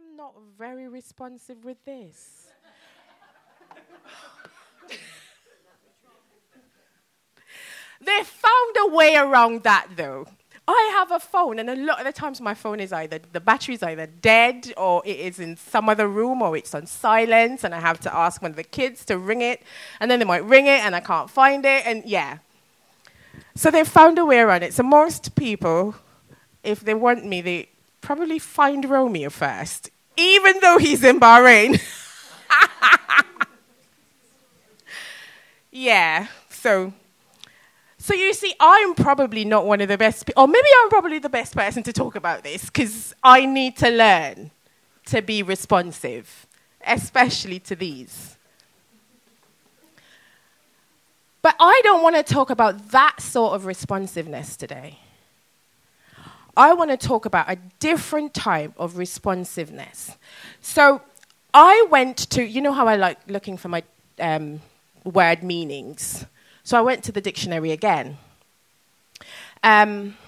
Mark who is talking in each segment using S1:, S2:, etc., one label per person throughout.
S1: am not very responsive with this. they found a way around that though. I have a phone, and a lot of the times my phone is either the battery is either dead or it is in some other room or it's on silence, and I have to ask one of the kids to ring it, and then they might ring it and I can't find it, and yeah. So they found a way around it. So most people, if they want me, they probably find Romeo first, even though he's in Bahrain. yeah. So so you see, I'm probably not one of the best, pe- or maybe I'm probably the best person to talk about this because I need to learn to be responsive, especially to these. But I don't want to talk about that sort of responsiveness today. I want to talk about a different type of responsiveness. So I went to, you know how I like looking for my um, word meanings? So I went to the dictionary again. Um,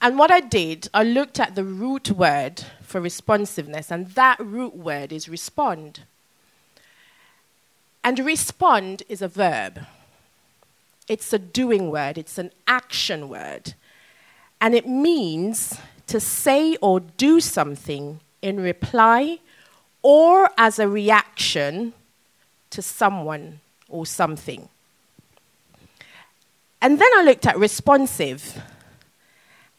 S1: and what I did, I looked at the root word for responsiveness, and that root word is respond. And respond is a verb, it's a doing word, it's an action word. And it means to say or do something in reply or as a reaction to someone or something. And then I looked at responsive.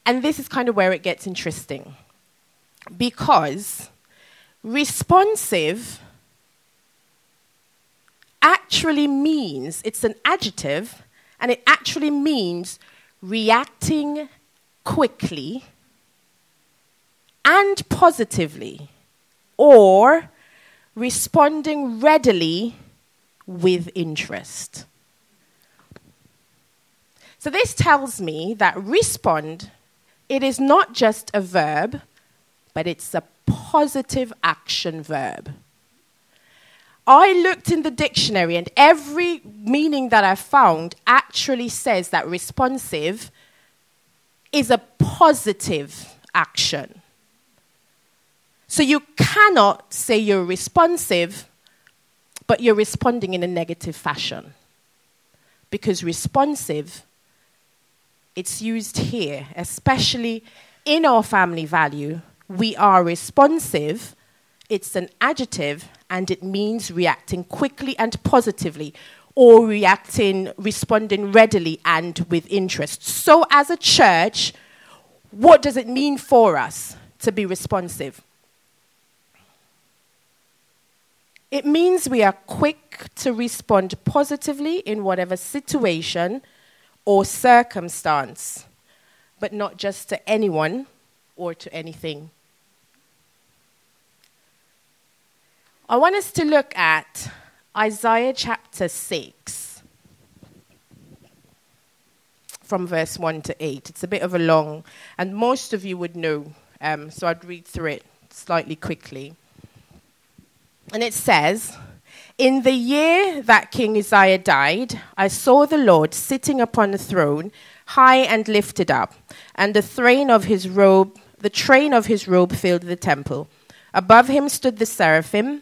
S1: And this is kind of where it gets interesting. Because responsive actually means, it's an adjective, and it actually means reacting quickly and positively, or responding readily with interest. So this tells me that respond, it is not just a verb, but it's a positive action verb. I looked in the dictionary, and every meaning that I found actually says that responsive is a positive action. So you cannot say you're responsive, but you're responding in a negative fashion. Because responsive it's used here, especially in our family value. We are responsive, it's an adjective, and it means reacting quickly and positively or reacting, responding readily and with interest. So, as a church, what does it mean for us to be responsive? It means we are quick to respond positively in whatever situation or circumstance, but not just to anyone or to anything. I want us to look at Isaiah chapter 6 from verse 1 to 8. It's a bit of a long, and most of you would know, um, so I'd read through it slightly quickly. And it says, in the year that King Uzziah died, I saw the Lord sitting upon a throne, high and lifted up, and the train of his robe, the train of his robe filled the temple. Above him stood the seraphim.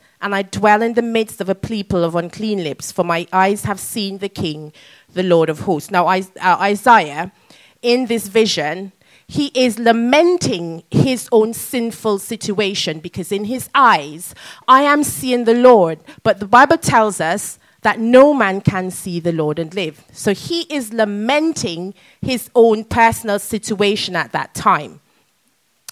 S1: and I dwell in the midst of a people of unclean lips, for my eyes have seen the King, the Lord of hosts. Now, uh, Isaiah, in this vision, he is lamenting his own sinful situation because in his eyes, I am seeing the Lord. But the Bible tells us that no man can see the Lord and live. So he is lamenting his own personal situation at that time.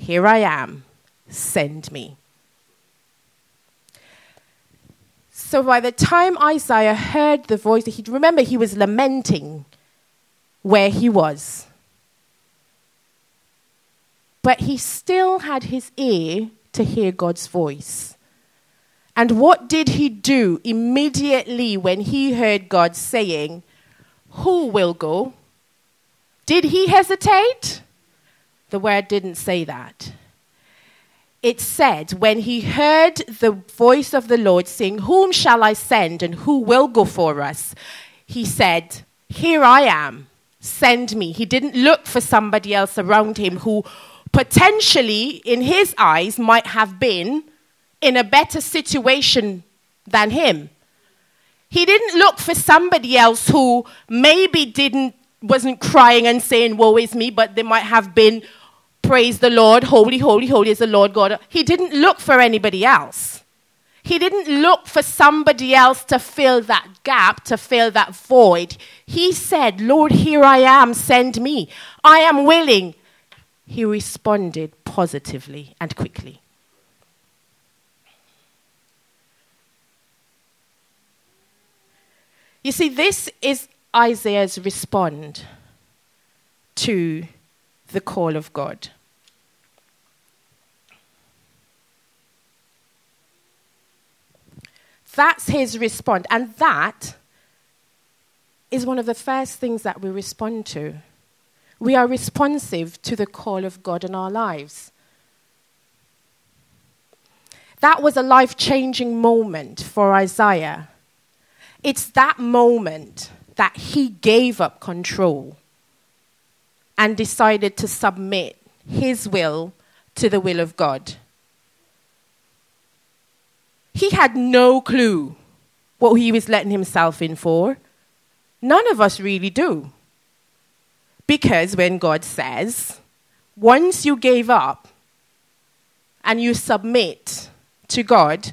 S1: Here I am, send me. So by the time Isaiah heard the voice, he remember he was lamenting where he was. But he still had his ear to hear God's voice. And what did he do immediately when he heard God saying, Who will go? Did he hesitate? The word didn't say that. It said, when he heard the voice of the Lord saying, Whom shall I send and who will go for us? He said, Here I am, send me. He didn't look for somebody else around him who potentially, in his eyes, might have been in a better situation than him. He didn't look for somebody else who maybe didn't wasn't crying and saying, Woe is me, but they might have been, Praise the Lord, holy, holy, holy is the Lord God. He didn't look for anybody else. He didn't look for somebody else to fill that gap, to fill that void. He said, Lord, here I am, send me. I am willing. He responded positively and quickly. You see, this is Isaiah's response to the call of God. That's his response. And that is one of the first things that we respond to. We are responsive to the call of God in our lives. That was a life changing moment for Isaiah it's that moment that he gave up control and decided to submit his will to the will of God. He had no clue what he was letting himself in for. None of us really do. Because when God says, once you gave up and you submit to God,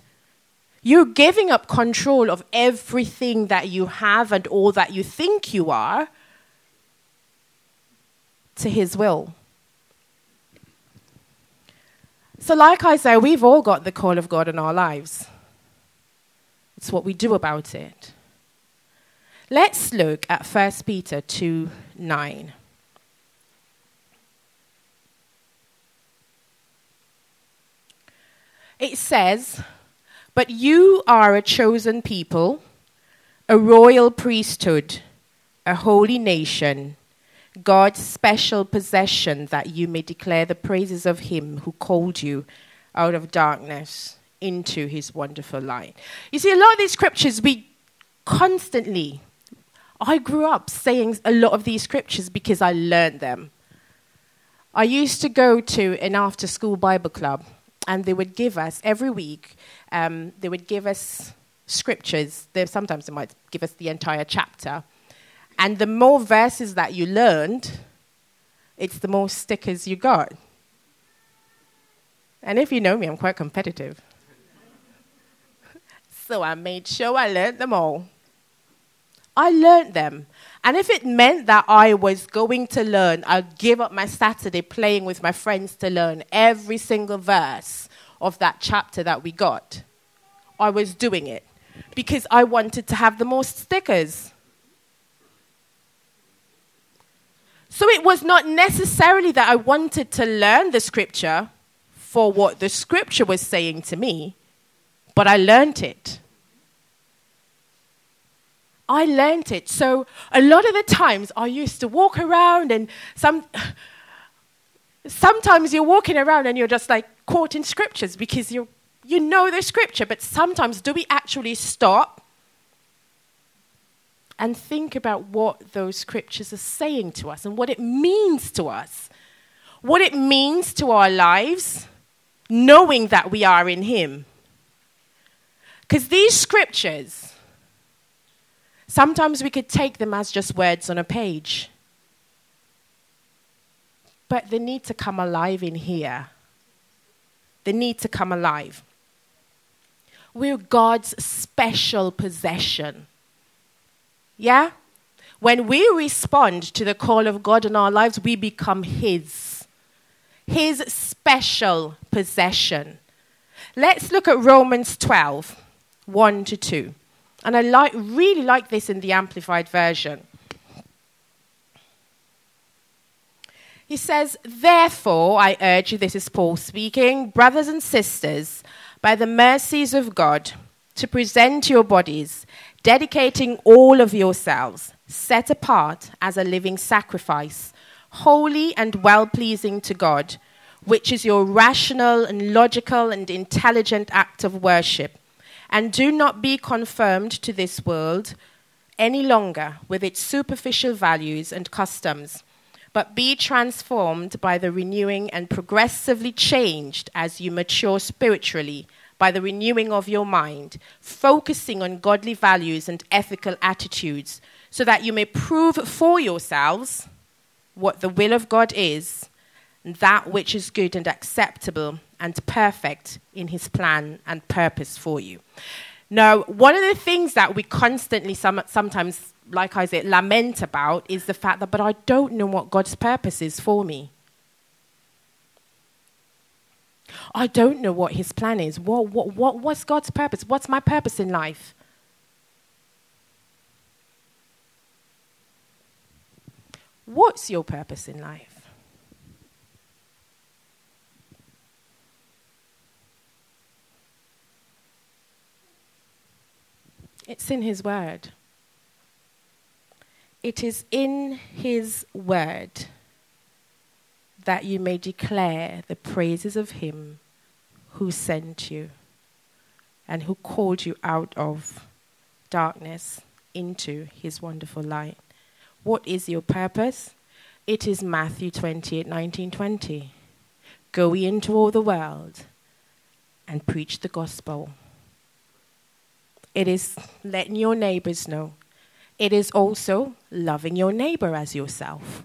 S1: you're giving up control of everything that you have and all that you think you are to His will. So, like I say, we've all got the call of God in our lives. It's what we do about it. Let's look at 1 Peter 2 9. It says, but you are a chosen people, a royal priesthood, a holy nation, God's special possession, that you may declare the praises of Him who called you out of darkness into His wonderful light. You see, a lot of these scriptures, we constantly, I grew up saying a lot of these scriptures because I learned them. I used to go to an after school Bible club and they would give us every week. Um, they would give us scriptures. They, sometimes they might give us the entire chapter, and the more verses that you learned, it's the more stickers you got. And if you know me, I'm quite competitive. so I made sure I learned them all. I learned them. And if it meant that I was going to learn, I'd give up my Saturday playing with my friends to learn every single verse of that chapter that we got. I was doing it because I wanted to have the most stickers. So it was not necessarily that I wanted to learn the scripture for what the scripture was saying to me, but I learned it. I learned it. So a lot of the times I used to walk around and some sometimes you're walking around and you're just like quoting scriptures because you you know the scripture, but sometimes do we actually stop and think about what those scriptures are saying to us and what it means to us? What it means to our lives, knowing that we are in Him. Because these scriptures, Sometimes we could take them as just words on a page. But they need to come alive in here. They need to come alive. We're God's special possession. Yeah? When we respond to the call of God in our lives, we become His. His special possession. Let's look at Romans 12, 1 to 2. And I like, really like this in the Amplified Version. He says, Therefore, I urge you, this is Paul speaking, brothers and sisters, by the mercies of God, to present your bodies, dedicating all of yourselves, set apart as a living sacrifice, holy and well pleasing to God, which is your rational and logical and intelligent act of worship. And do not be conformed to this world any longer with its superficial values and customs but be transformed by the renewing and progressively changed as you mature spiritually by the renewing of your mind, focusing on godly values and ethical attitudes, so that you may prove for yourselves what the will of God is, that which is good and acceptable and perfect in his plan and purpose for you. Now, one of the things that we constantly some, sometimes like I said, lament about is the fact that, but I don't know what God's purpose is for me. I don't know what his plan is. What, what, what, what's God's purpose? What's my purpose in life? What's your purpose in life? It's in His Word. It is in his word that you may declare the praises of him who sent you and who called you out of darkness into his wonderful light. What is your purpose? It is Matthew 28 19 20. Go ye into all the world and preach the gospel. It is letting your neighbors know it is also loving your neighbor as yourself.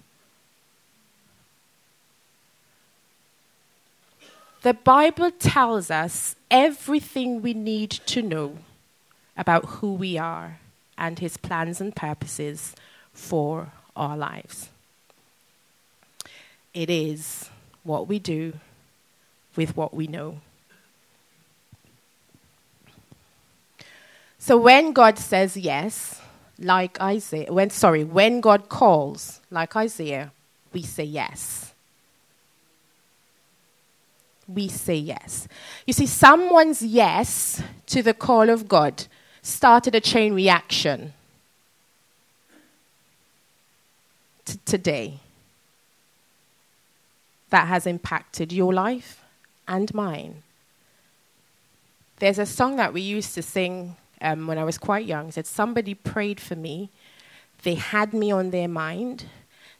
S1: The Bible tells us everything we need to know about who we are and His plans and purposes for our lives. It is what we do with what we know. So when God says yes, like Isaiah, when, sorry, when God calls, like Isaiah, we say yes. We say yes. You see, someone's yes to the call of God started a chain reaction today that has impacted your life and mine. There's a song that we used to sing um, when I was quite young. Said somebody prayed for me. They had me on their mind.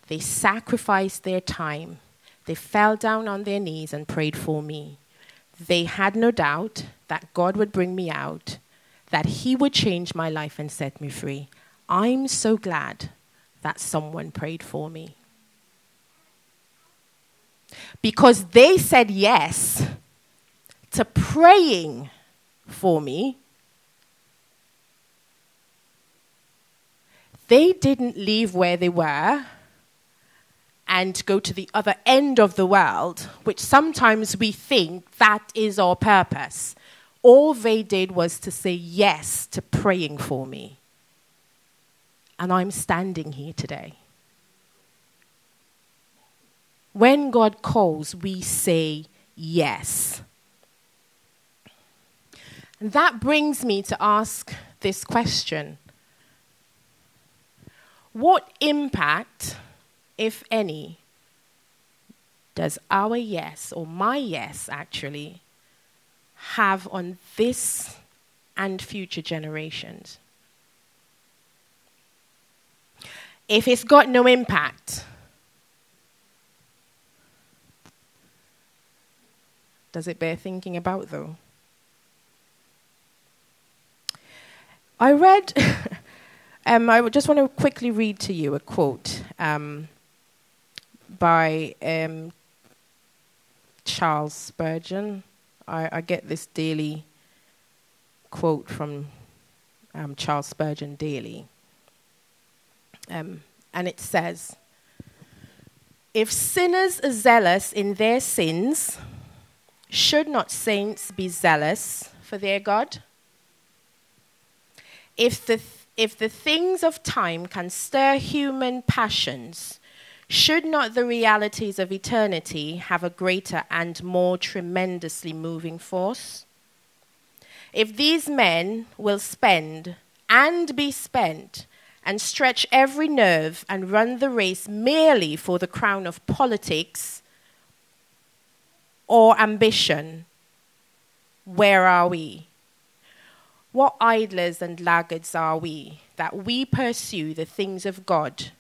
S1: They sacrificed their time. They fell down on their knees and prayed for me. They had no doubt that God would bring me out, that He would change my life and set me free. I'm so glad that someone prayed for me. Because they said yes to praying for me, they didn't leave where they were and go to the other end of the world, which sometimes we think that is our purpose. All they did was to say yes to praying for me. And I'm standing here today. When God calls, we say yes. And that brings me to ask this question what impact, if any, does our yes, or my yes actually, have on this and future generations? If it's got no impact, does it bear thinking about though? I read Um, I just want to quickly read to you a quote um, by um, Charles Spurgeon. I, I, get this daily quote from um, Charles Spurgeon daily. Um, and it says, If sinners are zealous in their sins, should not saints be zealous for their God? If the, if the things of time can stir human passions, should not the realities of eternity have a greater and more tremendously moving force? If these men will spend and be spent and stretch every nerve and run the race merely for the crown of politics or ambition, where are we? What idlers and laggards are we that we pursue the things of God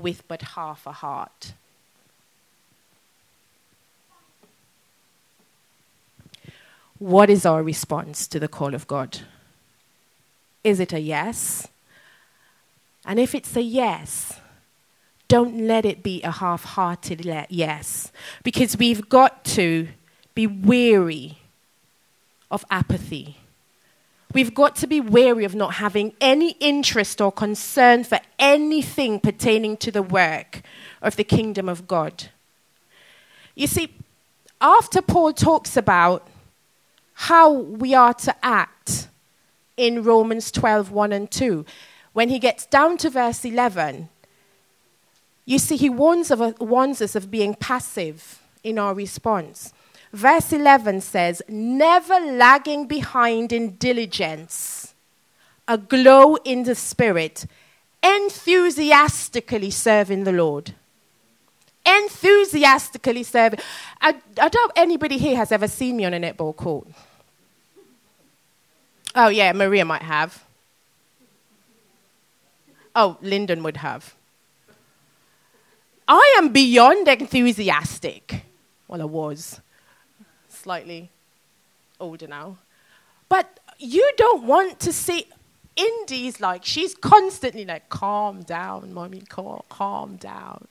S1: with but half a heart? What is our response to the call of God? Is it a yes? And if it's a yes, don't let it be a half hearted yes, because we've got to be weary of apathy. We've got to be wary of not having any interest or concern for anything pertaining to the work of the kingdom of God. You see, after Paul talks about how we are to act in Romans 12 1 and 2, when he gets down to verse 11, you see, he warns, of, warns us of being passive in our response. Verse 11 says, Never lagging behind in diligence, aglow in the spirit, enthusiastically serving the Lord. Enthusiastically serving. I, I doubt anybody here has ever seen me on a netball court. Oh, yeah, Maria might have. Oh, Lyndon would have. I am beyond enthusiastic. Well, I was slightly older now. But you don't want to see Indy's like, she's constantly like, calm down, mommy, calm, calm down.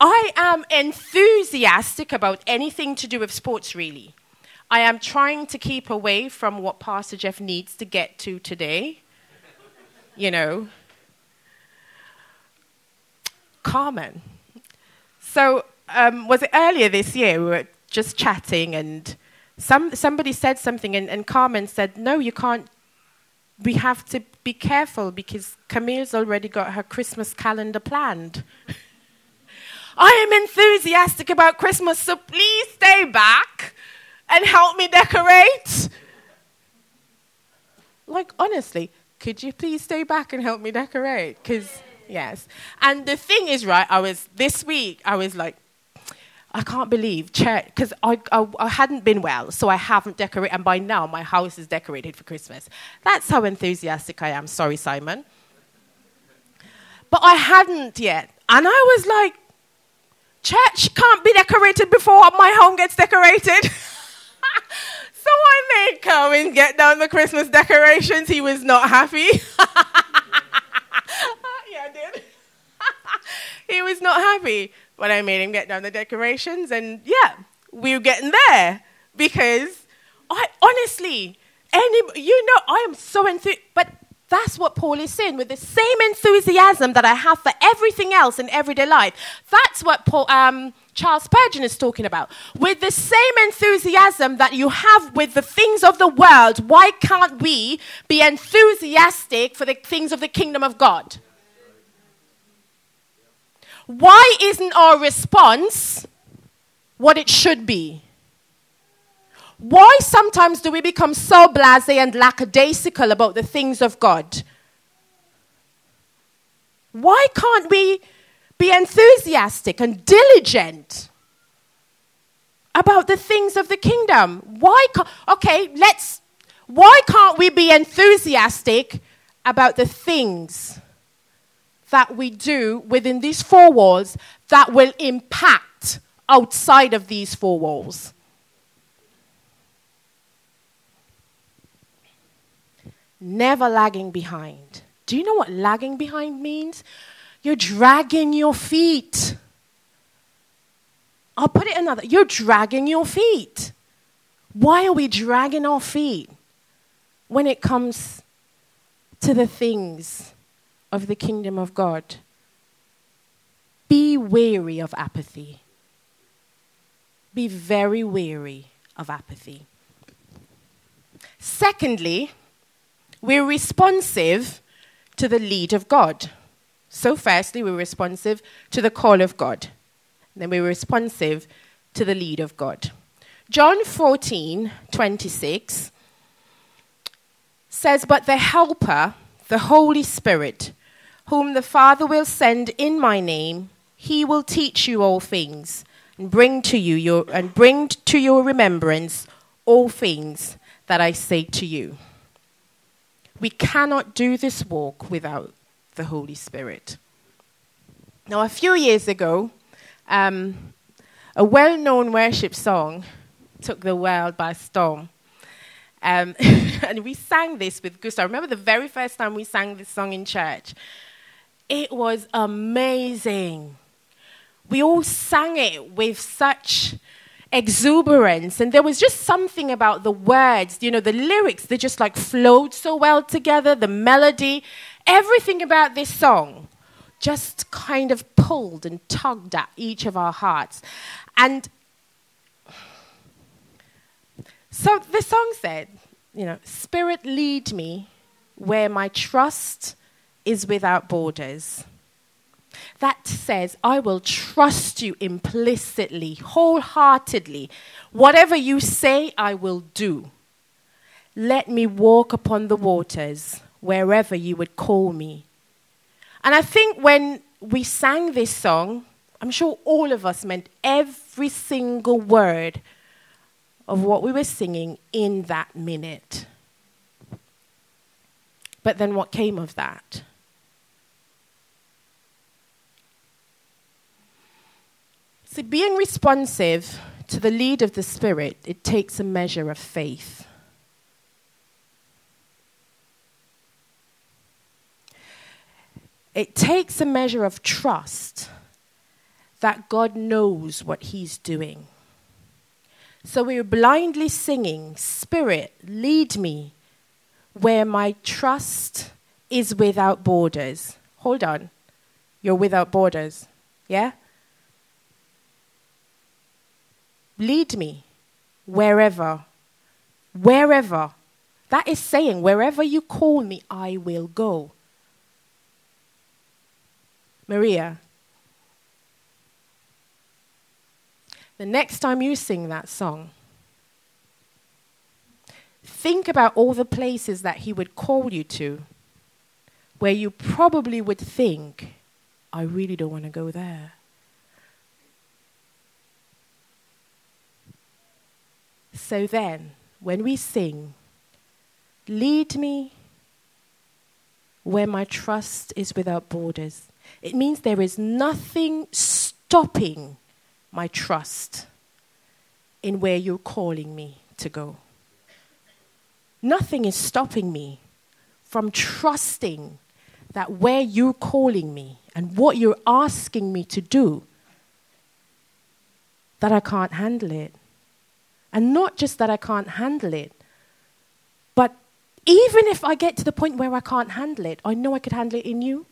S1: I am enthusiastic about anything to do with sports, really. I am trying to keep away from what Pastor Jeff needs to get to today. You know, Carmen. So, um, was it earlier this year? We were just chatting, and some, somebody said something, and, and Carmen said, No, you can't. We have to be careful because Camille's already got her Christmas calendar planned. I am enthusiastic about Christmas, so please stay back and help me decorate. Like, honestly, could you please stay back and help me decorate? Because, yes. And the thing is, right, I was, this week, I was like, I can't believe church because I, I, I hadn't been well, so I haven't decorated, and by now my house is decorated for Christmas. That's how enthusiastic I am. Sorry, Simon. But I hadn't yet, and I was like, church can't be decorated before my home gets decorated. so I made Cohen get down the Christmas decorations. He was not happy. yeah, I did. he was not happy when I made him get down the decorations. And yeah, we were getting there because I honestly, any, you know, I am so enthused. But that's what Paul is saying with the same enthusiasm that I have for everything else in everyday life. That's what Paul, um, Charles Spurgeon is talking about. With the same enthusiasm that you have with the things of the world, why can't we be enthusiastic for the things of the kingdom of God? Why isn't our response what it should be? Why sometimes do we become so blase and lackadaisical about the things of God? Why can't we be enthusiastic and diligent about the things of the kingdom? Why can't, okay, let's, why can't we be enthusiastic about the things that we do within these four walls that will impact outside of these four walls. Never lagging behind. Do you know what lagging behind means? You're dragging your feet. I'll put it another. You're dragging your feet. Why are we dragging our feet? when it comes to the things of the kingdom of God. Be wary of apathy. Be very wary of apathy. Secondly, we're responsive to the lead of God. So, firstly, we're responsive to the call of God. Then we're responsive to the lead of God. John 14, 26 says, But the Helper, the Holy Spirit, whom the Father will send in my name, he will teach you all things and bring to you your, and bring to your remembrance all things that I say to you. We cannot do this walk without the Holy Spirit. Now, a few years ago, um, a well known worship song took the world by storm. Um, and we sang this with Gustav. I remember the very first time we sang this song in church. It was amazing. We all sang it with such exuberance. And there was just something about the words, you know, the lyrics, they just like flowed so well together, the melody, everything about this song just kind of pulled and tugged at each of our hearts. And so the song said, you know, Spirit, lead me where my trust is without borders. That says, I will trust you implicitly, wholeheartedly. Whatever you say, I will do. Let me walk upon the waters wherever you would call me. And I think when we sang this song, I'm sure all of us meant every single word of what we were singing in that minute. But then what came of that? See, being responsive to the lead of the Spirit, it takes a measure of faith. It takes a measure of trust that God knows what He's doing. So we're blindly singing, Spirit, lead me where my trust is without borders. Hold on. You're without borders. Yeah? Lead me wherever. Wherever. That is saying, wherever you call me, I will go. Maria, the next time you sing that song, think about all the places that he would call you to where you probably would think, I really don't want to go there. So then, when we sing, lead me where my trust is without borders, it means there is nothing stopping my trust in where you're calling me to go. Nothing is stopping me from trusting that where you're calling me and what you're asking me to do, that I can't handle it. And not just that I can't handle it, but even if I get to the point where I can't handle it, I know I could handle it in you.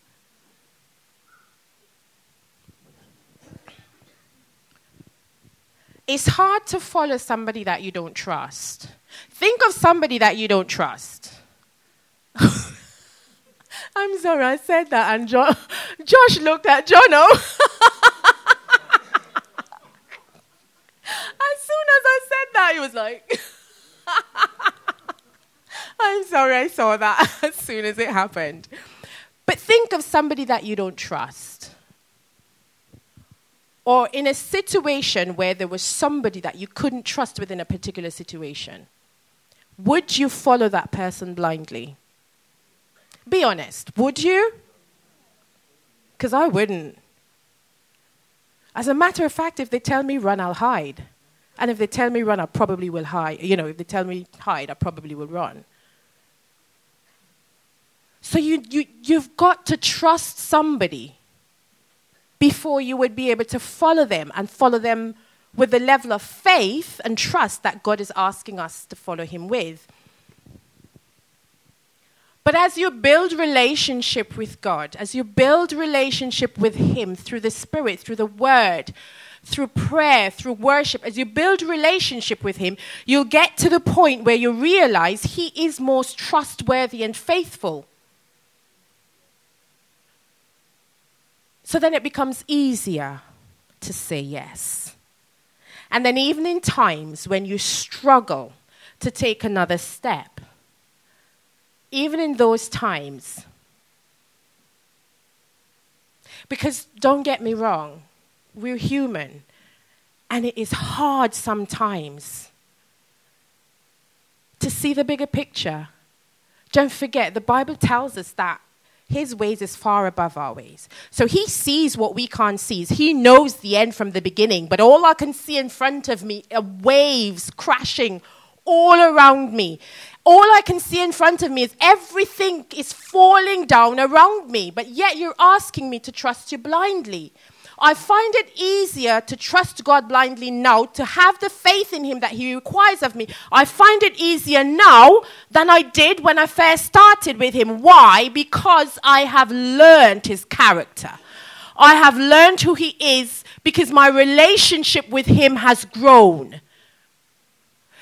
S1: It's hard to follow somebody that you don't trust. Think of somebody that you don't trust. I'm sorry, I said that, and jo- Josh looked at Jono. as soon as I said that, he was like, I'm sorry, I saw that as soon as it happened. But think of somebody that you don't trust or in a situation where there was somebody that you couldn't trust within a particular situation, would you follow that person blindly? Be honest, would you? Because I wouldn't. As a matter of fact, if they tell me run, I'll hide. And if they tell me run, I probably will hide. You know, if they tell me hide, I probably will run. So you, you, you've got to trust somebody before you would be able to follow them and follow them with the level of faith and trust that God is asking us to follow Him with. But as you build relationship with God, as you build relationship with Him through the Spirit, through the Word, through prayer, through worship, as you build relationship with Him, you'll get to the point where you realize He is most trustworthy and faithful. So then it becomes easier to say yes. And then, even in times when you struggle to take another step, even in those times, because don't get me wrong, we're human, and it is hard sometimes to see the bigger picture. Don't forget, the Bible tells us that his ways is far above our ways. So he sees what we can't see. He knows the end from the beginning, but all I can see in front of me are waves crashing all around me. All I can see in front of me is everything is falling down around me, but yet you're asking me to trust you blindly. I find it easier to trust God blindly now, to have the faith in Him that He requires of me. I find it easier now than I did when I first started with Him. Why? Because I have learned His character. I have learned who He is because my relationship with Him has grown.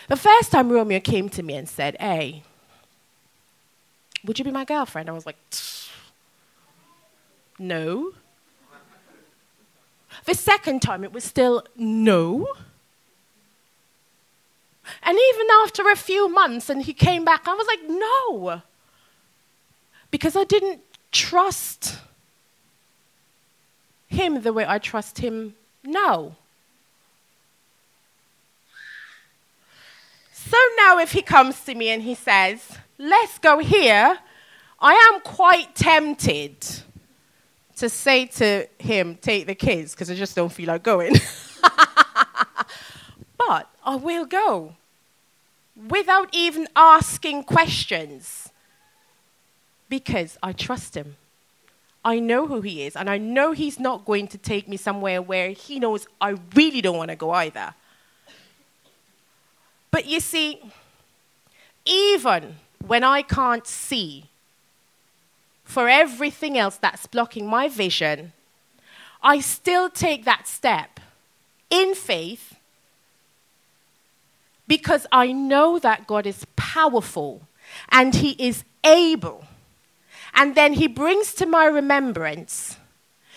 S1: The first time Romeo came to me and said, Hey, would you be my girlfriend? I was like, No. The second time, it was still no. And even after a few months, and he came back, I was like, no. Because I didn't trust him the way I trust him now. So now, if he comes to me and he says, Let's go here, I am quite tempted to say to him, take the kids, because I just don't feel like going. but I will go without even asking questions because I trust him. I know who he is, and I know he's not going to take me somewhere where he knows I really don't want to go either. But you see, even when I can't see for everything else that's blocking my vision, I still take that step in faith because I know that God is powerful and He is able. And then He brings to my remembrance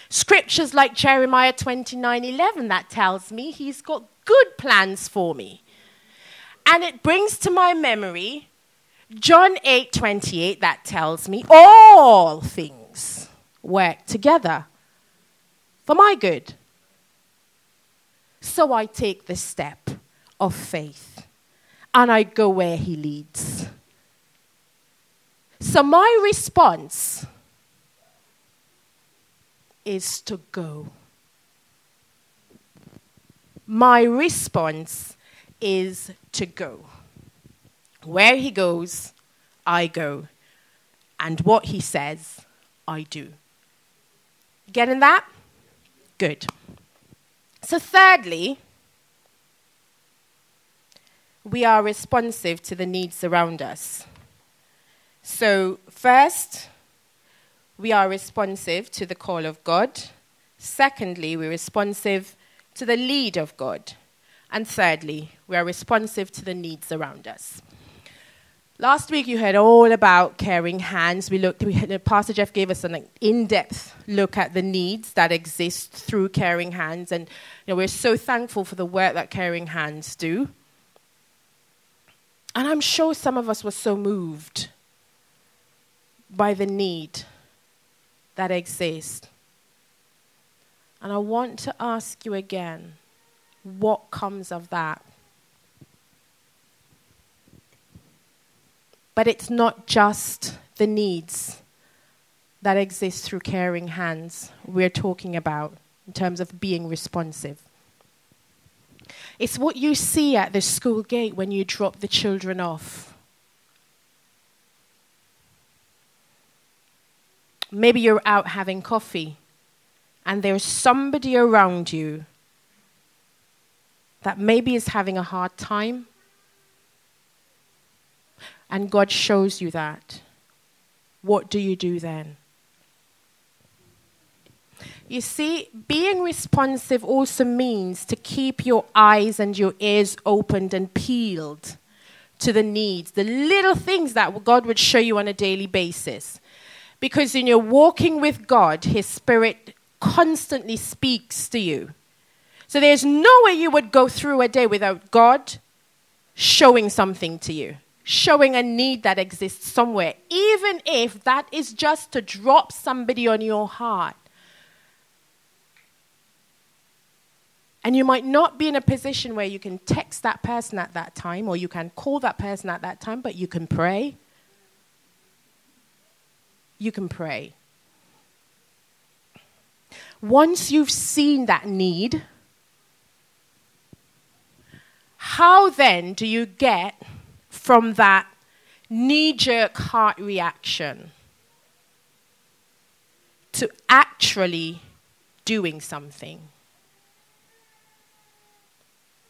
S1: scriptures like Jeremiah 29 11 that tells me He's got good plans for me. And it brings to my memory John 8 28, that tells me all things work together for my good. So I take the step of faith and I go where he leads. So my response is to go. My response is to go. Where he goes, I go. And what he says, I do. Getting that? Good. So, thirdly, we are responsive to the needs around us. So, first, we are responsive to the call of God. Secondly, we're responsive to the lead of God. And thirdly, we are responsive to the needs around us. Last week you heard all about caring hands. We looked. We had, Pastor Jeff gave us an in-depth look at the needs that exist through caring hands, and you know, we're so thankful for the work that caring hands do. And I'm sure some of us were so moved by the need that exists. And I want to ask you again, what comes of that? But it's not just the needs that exist through caring hands we're talking about in terms of being responsive. It's what you see at the school gate when you drop the children off. Maybe you're out having coffee and there's somebody around you that maybe is having a hard time and God shows you that. what do you do then? You see, being responsive also means to keep your eyes and your ears opened and peeled to the needs, the little things that God would show you on a daily basis. Because in your walking with God, His Spirit constantly speaks to you. So there's no way you would go through a day without God showing something to you, showing a need that exists somewhere, even if that is just to drop somebody on your heart And you might not be in a position where you can text that person at that time or you can call that person at that time, but you can pray. You can pray. Once you've seen that need, how then do you get from that knee jerk heart reaction to actually doing something?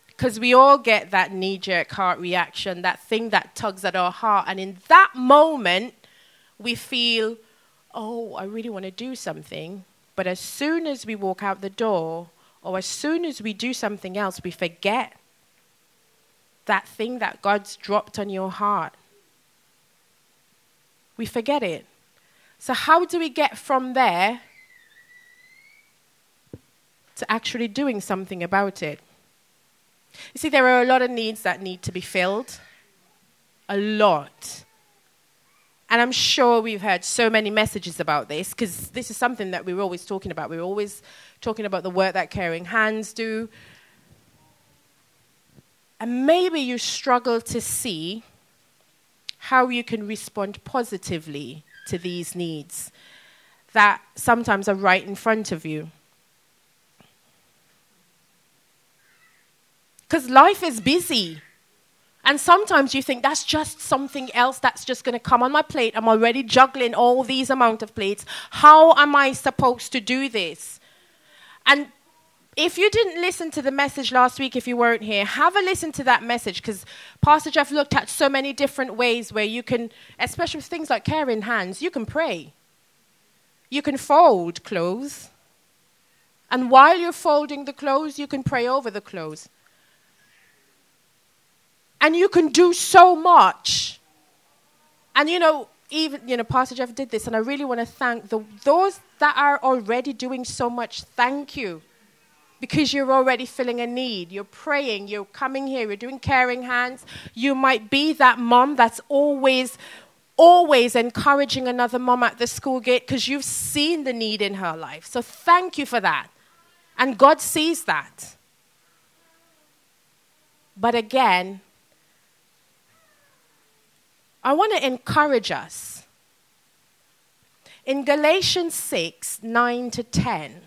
S1: Because we all get that knee jerk heart reaction, that thing that tugs at our heart. And in that moment, we feel, oh, I really want to do something. But as soon as we walk out the door, or as soon as we do something else, we forget that thing that God's dropped on your heart. We forget it. So, how do we get from there to actually doing something about it? You see, there are a lot of needs that need to be filled. A lot. And I'm sure we've heard so many messages about this because this is something that we're always talking about. We're always talking about the work that caring hands do. And maybe you struggle to see how you can respond positively to these needs that sometimes are right in front of you. Because life is busy. And sometimes you think that's just something else that's just going to come on my plate. I'm already juggling all these amount of plates. How am I supposed to do this? And if you didn't listen to the message last week, if you weren't here, have a listen to that message because Pastor Jeff looked at so many different ways where you can, especially with things like caring hands, you can pray. You can fold clothes. And while you're folding the clothes, you can pray over the clothes. And you can do so much. And you know, even, you know, Pastor Jeff did this, and I really want to thank the, those that are already doing so much. Thank you. Because you're already filling a need. You're praying, you're coming here, you're doing caring hands. You might be that mom that's always, always encouraging another mom at the school gate because you've seen the need in her life. So thank you for that. And God sees that. But again, I want to encourage us. In Galatians 6 9 to 10,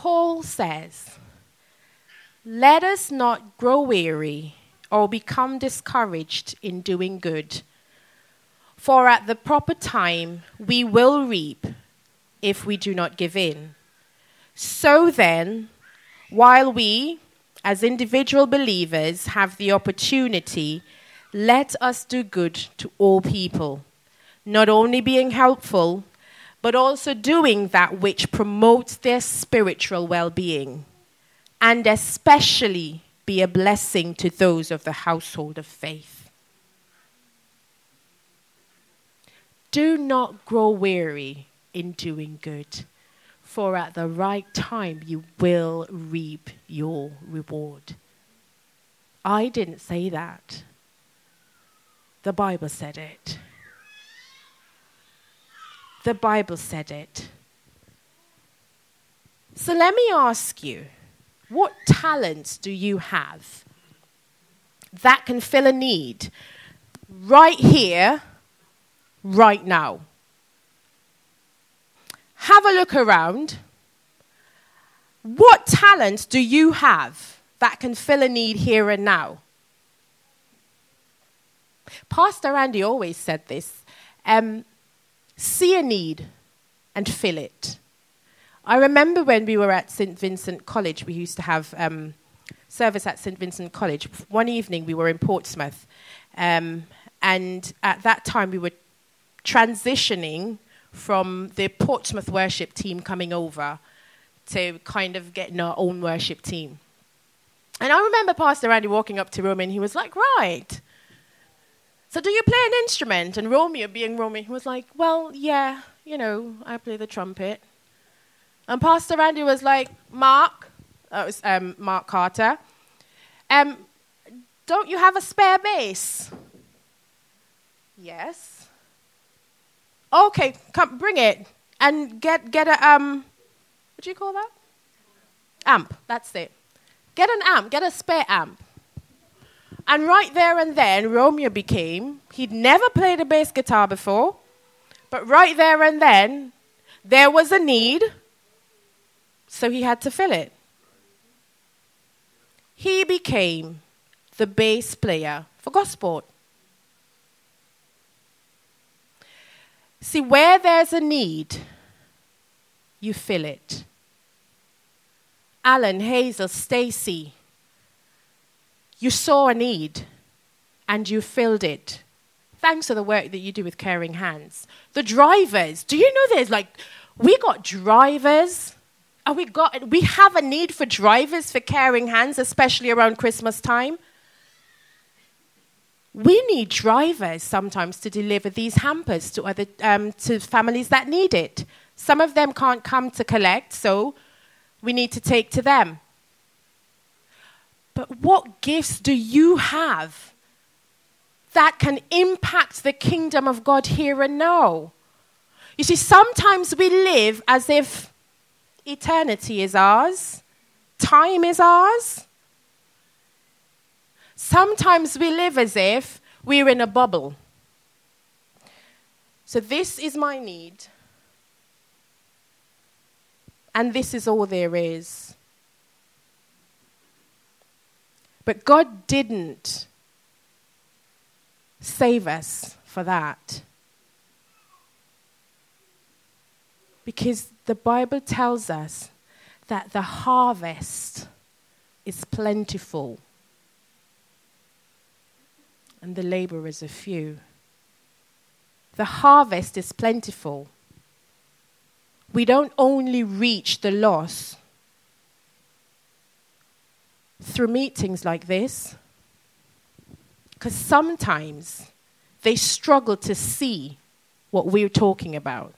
S1: Paul says, Let us not grow weary or become discouraged in doing good, for at the proper time we will reap if we do not give in. So then, while we, as individual believers have the opportunity, let us do good to all people, not only being helpful, but also doing that which promotes their spiritual well being, and especially be a blessing to those of the household of faith. Do not grow weary in doing good for at the right time you will reap your reward. I didn't say that. The Bible said it. The Bible said it. So let me ask you what talents do you have that can fill a need right here, right now? have a look around. What talents do you have that can fill a need here and now? Pastor Andy always said this um, see a need and fill it. I remember when we were at St. Vincent College, we used to have um, service at St. Vincent College. One evening we were in Portsmouth, um, and at that time we were transitioning from the Portsmouth worship team coming over to kind of getting our own worship team. And I remember Pastor Randy walking up to Romy and he was like, Right. So do you play an instrument? And Romeo, being Romeo, was like, Well, yeah, you know, I play the trumpet. And Pastor Randy was like, Mark, that was um, Mark Carter, um, don't you have a spare bass? Yes. Okay, come bring it and get get a um what do you call that? Amp, that's it. Get an amp, get a spare amp. And right there and then, Romeo became, he'd never played a bass guitar before, but right there and then, there was a need, so he had to fill it. He became the bass player for Gosport. See, where there's a need, you fill it. Alan, Hazel, Stacy, you saw a need and you filled it. Thanks to the work that you do with Caring Hands. The drivers, do you know there's like, we got drivers. And we, got, we have a need for drivers for Caring Hands, especially around Christmas time. We need drivers sometimes to deliver these hampers to, other, um, to families that need it. Some of them can't come to collect, so we need to take to them. But what gifts do you have that can impact the kingdom of God here and now? You see, sometimes we live as if eternity is ours, time is ours. Sometimes we live as if we're in a bubble. So, this is my need, and this is all there is. But God didn't save us for that. Because the Bible tells us that the harvest is plentiful and the laborers are few. The harvest is plentiful. We don't only reach the lost through meetings like this, because sometimes they struggle to see what we're talking about.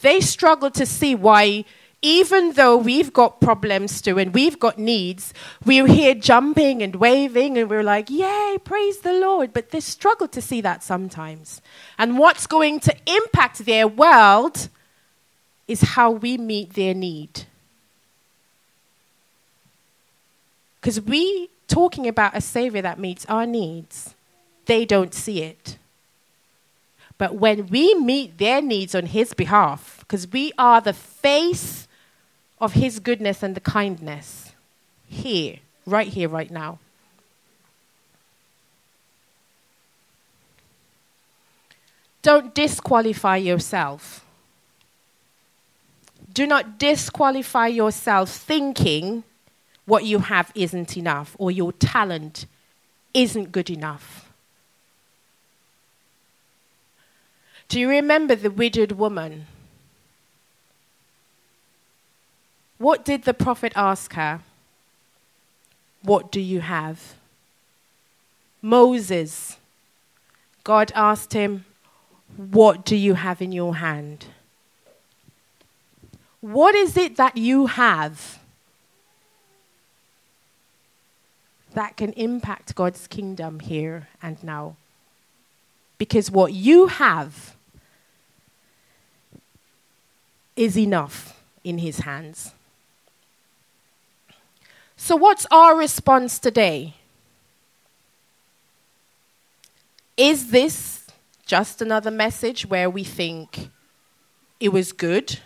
S1: They struggle to see why, even though we've got problems too and we've got needs, we're here jumping and waving and we're like, Yay, praise the Lord. But they struggle to see that sometimes. And what's going to impact their world is how we meet their need. Because we talking about a savior that meets our needs, they don't see it. But when we meet their needs on his behalf, because we are the face of his goodness and the kindness here, right here, right now. Don't disqualify yourself. Do not disqualify yourself thinking what you have isn't enough or your talent isn't good enough. Do you remember the widowed woman? What did the prophet ask her? What do you have? Moses, God asked him, What do you have in your hand? What is it that you have that can impact God's kingdom here and now. Because what you have is enough in His hands. So, what's our response today? Is this just another message where we think it was good,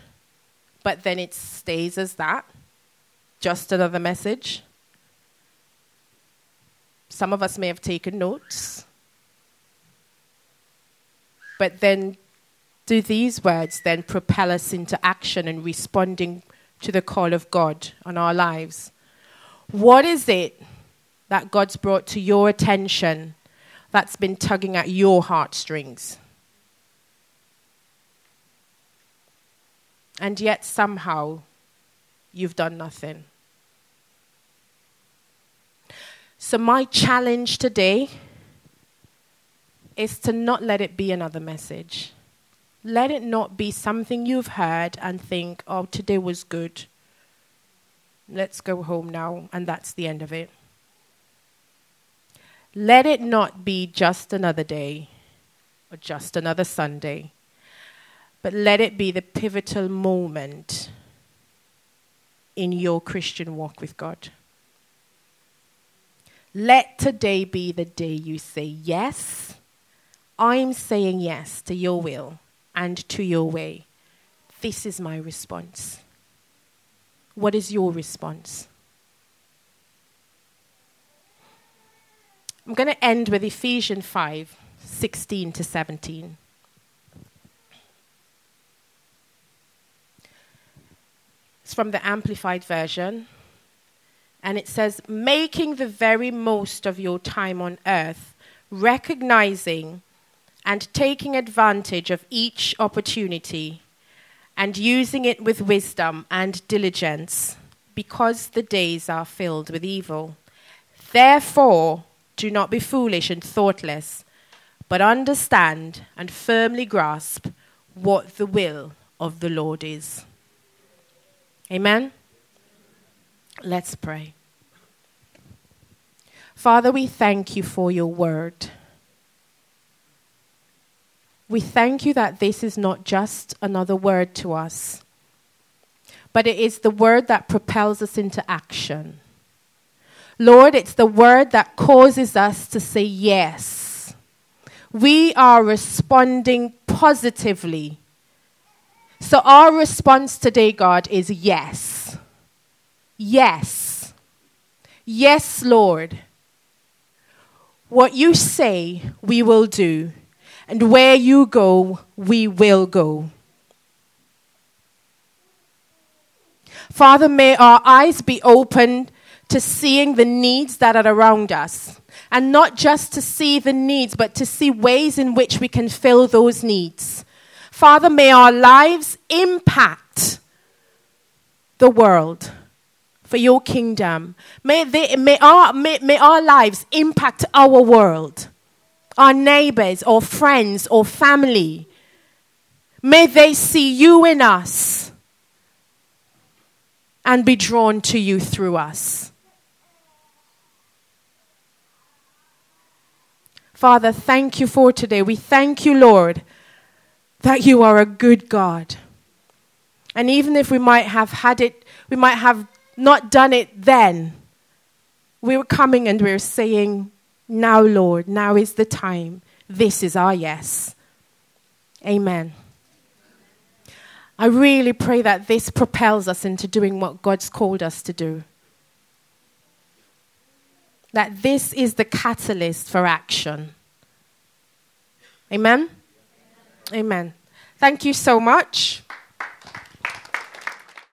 S1: but then it stays as that? Just another message? Some of us may have taken notes. But then, do these words then propel us into action and responding to the call of God on our lives? What is it that God's brought to your attention that's been tugging at your heartstrings? And yet somehow you've done nothing. So, my challenge today is to not let it be another message. Let it not be something you've heard and think, oh, today was good. Let's go home now, and that's the end of it. Let it not be just another day or just another Sunday, but let it be the pivotal moment in your Christian walk with God. Let today be the day you say, Yes, I'm saying yes to your will and to your way. This is my response. What is your response? I'm going to end with Ephesians 5 16 to 17. It's from the Amplified Version. And it says, making the very most of your time on earth, recognizing and taking advantage of each opportunity and using it with wisdom and diligence because the days are filled with evil. Therefore, do not be foolish and thoughtless, but understand and firmly grasp what the will of the Lord is. Amen? Let's pray. Father, we thank you for your word. We thank you that this is not just another word to us, but it is the word that propels us into action. Lord, it's the word that causes us to say yes. We are responding positively. So, our response today, God, is yes. Yes. Yes, Lord. What you say, we will do and where you go, we will go. Father, may our eyes be open to seeing the needs that are around us. And not just to see the needs, but to see ways in which we can fill those needs. Father, may our lives impact the world for your kingdom. May, they, may, our, may, may our lives impact our world our neighbors or friends or family. May they see you in us and be drawn to you through us. Father, thank you for today. We thank you, Lord, that you are a good God. And even if we might have had it, we might have not done it then, we were coming and we were saying, now, Lord, now is the time. This is our yes. Amen. I really pray that this propels us into doing what God's called us to do. That this is the catalyst for action. Amen? Amen. Thank you so much.